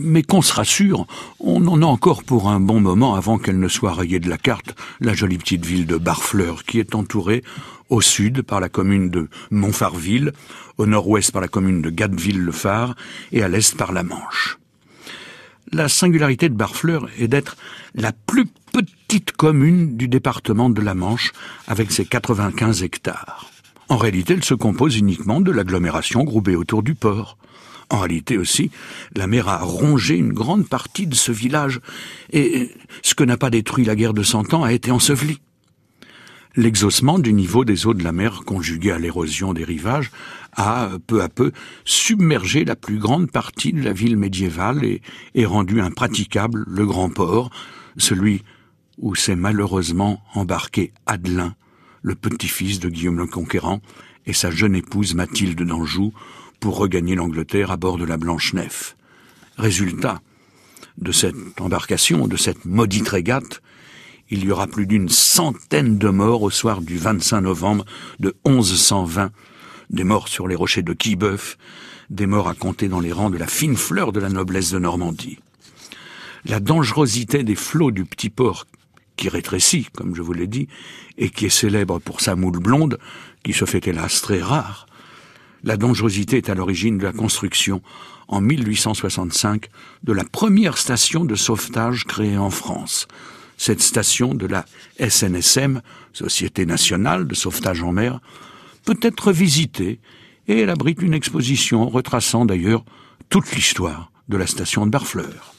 Mais qu'on se rassure, on en a encore pour un bon moment avant qu'elle ne soit rayée de la carte, la jolie petite ville de Barfleur, qui est entourée au sud par la commune de Montfarville, au nord-ouest par la commune de Gatteville-le-Phare et à l'est par la Manche. La singularité de Barfleur est d'être la plus petite commune du département de la Manche avec ses 95 hectares. En réalité, elle se compose uniquement de l'agglomération groupée autour du port. En réalité aussi, la mer a rongé une grande partie de ce village, et ce que n'a pas détruit la guerre de Cent Ans a été enseveli. L'exhaussement du niveau des eaux de la mer, conjugué à l'érosion des rivages, a peu à peu submergé la plus grande partie de la ville médiévale et, rendu impraticable le grand port, celui où s'est malheureusement embarqué Adelin, le petit-fils de Guillaume le Conquérant, et sa jeune épouse Mathilde d'Anjou, pour regagner l'Angleterre à bord de la Blanche-Nef. Résultat de cette embarcation, de cette maudite régate, il y aura plus d'une centaine de morts au soir du 25 novembre de 1120, des morts sur les rochers de Quillebeuf, des morts à compter dans les rangs de la fine fleur de la noblesse de Normandie. La dangerosité des flots du petit port qui rétrécit, comme je vous l'ai dit, et qui est célèbre pour sa moule blonde, qui se fait hélas très rare, la dangerosité est à l'origine de la construction, en 1865, de la première station de sauvetage créée en France. Cette station de la SNSM, Société nationale de sauvetage en mer, peut être visitée et elle abrite une exposition retraçant d'ailleurs toute l'histoire de la station de Barfleur.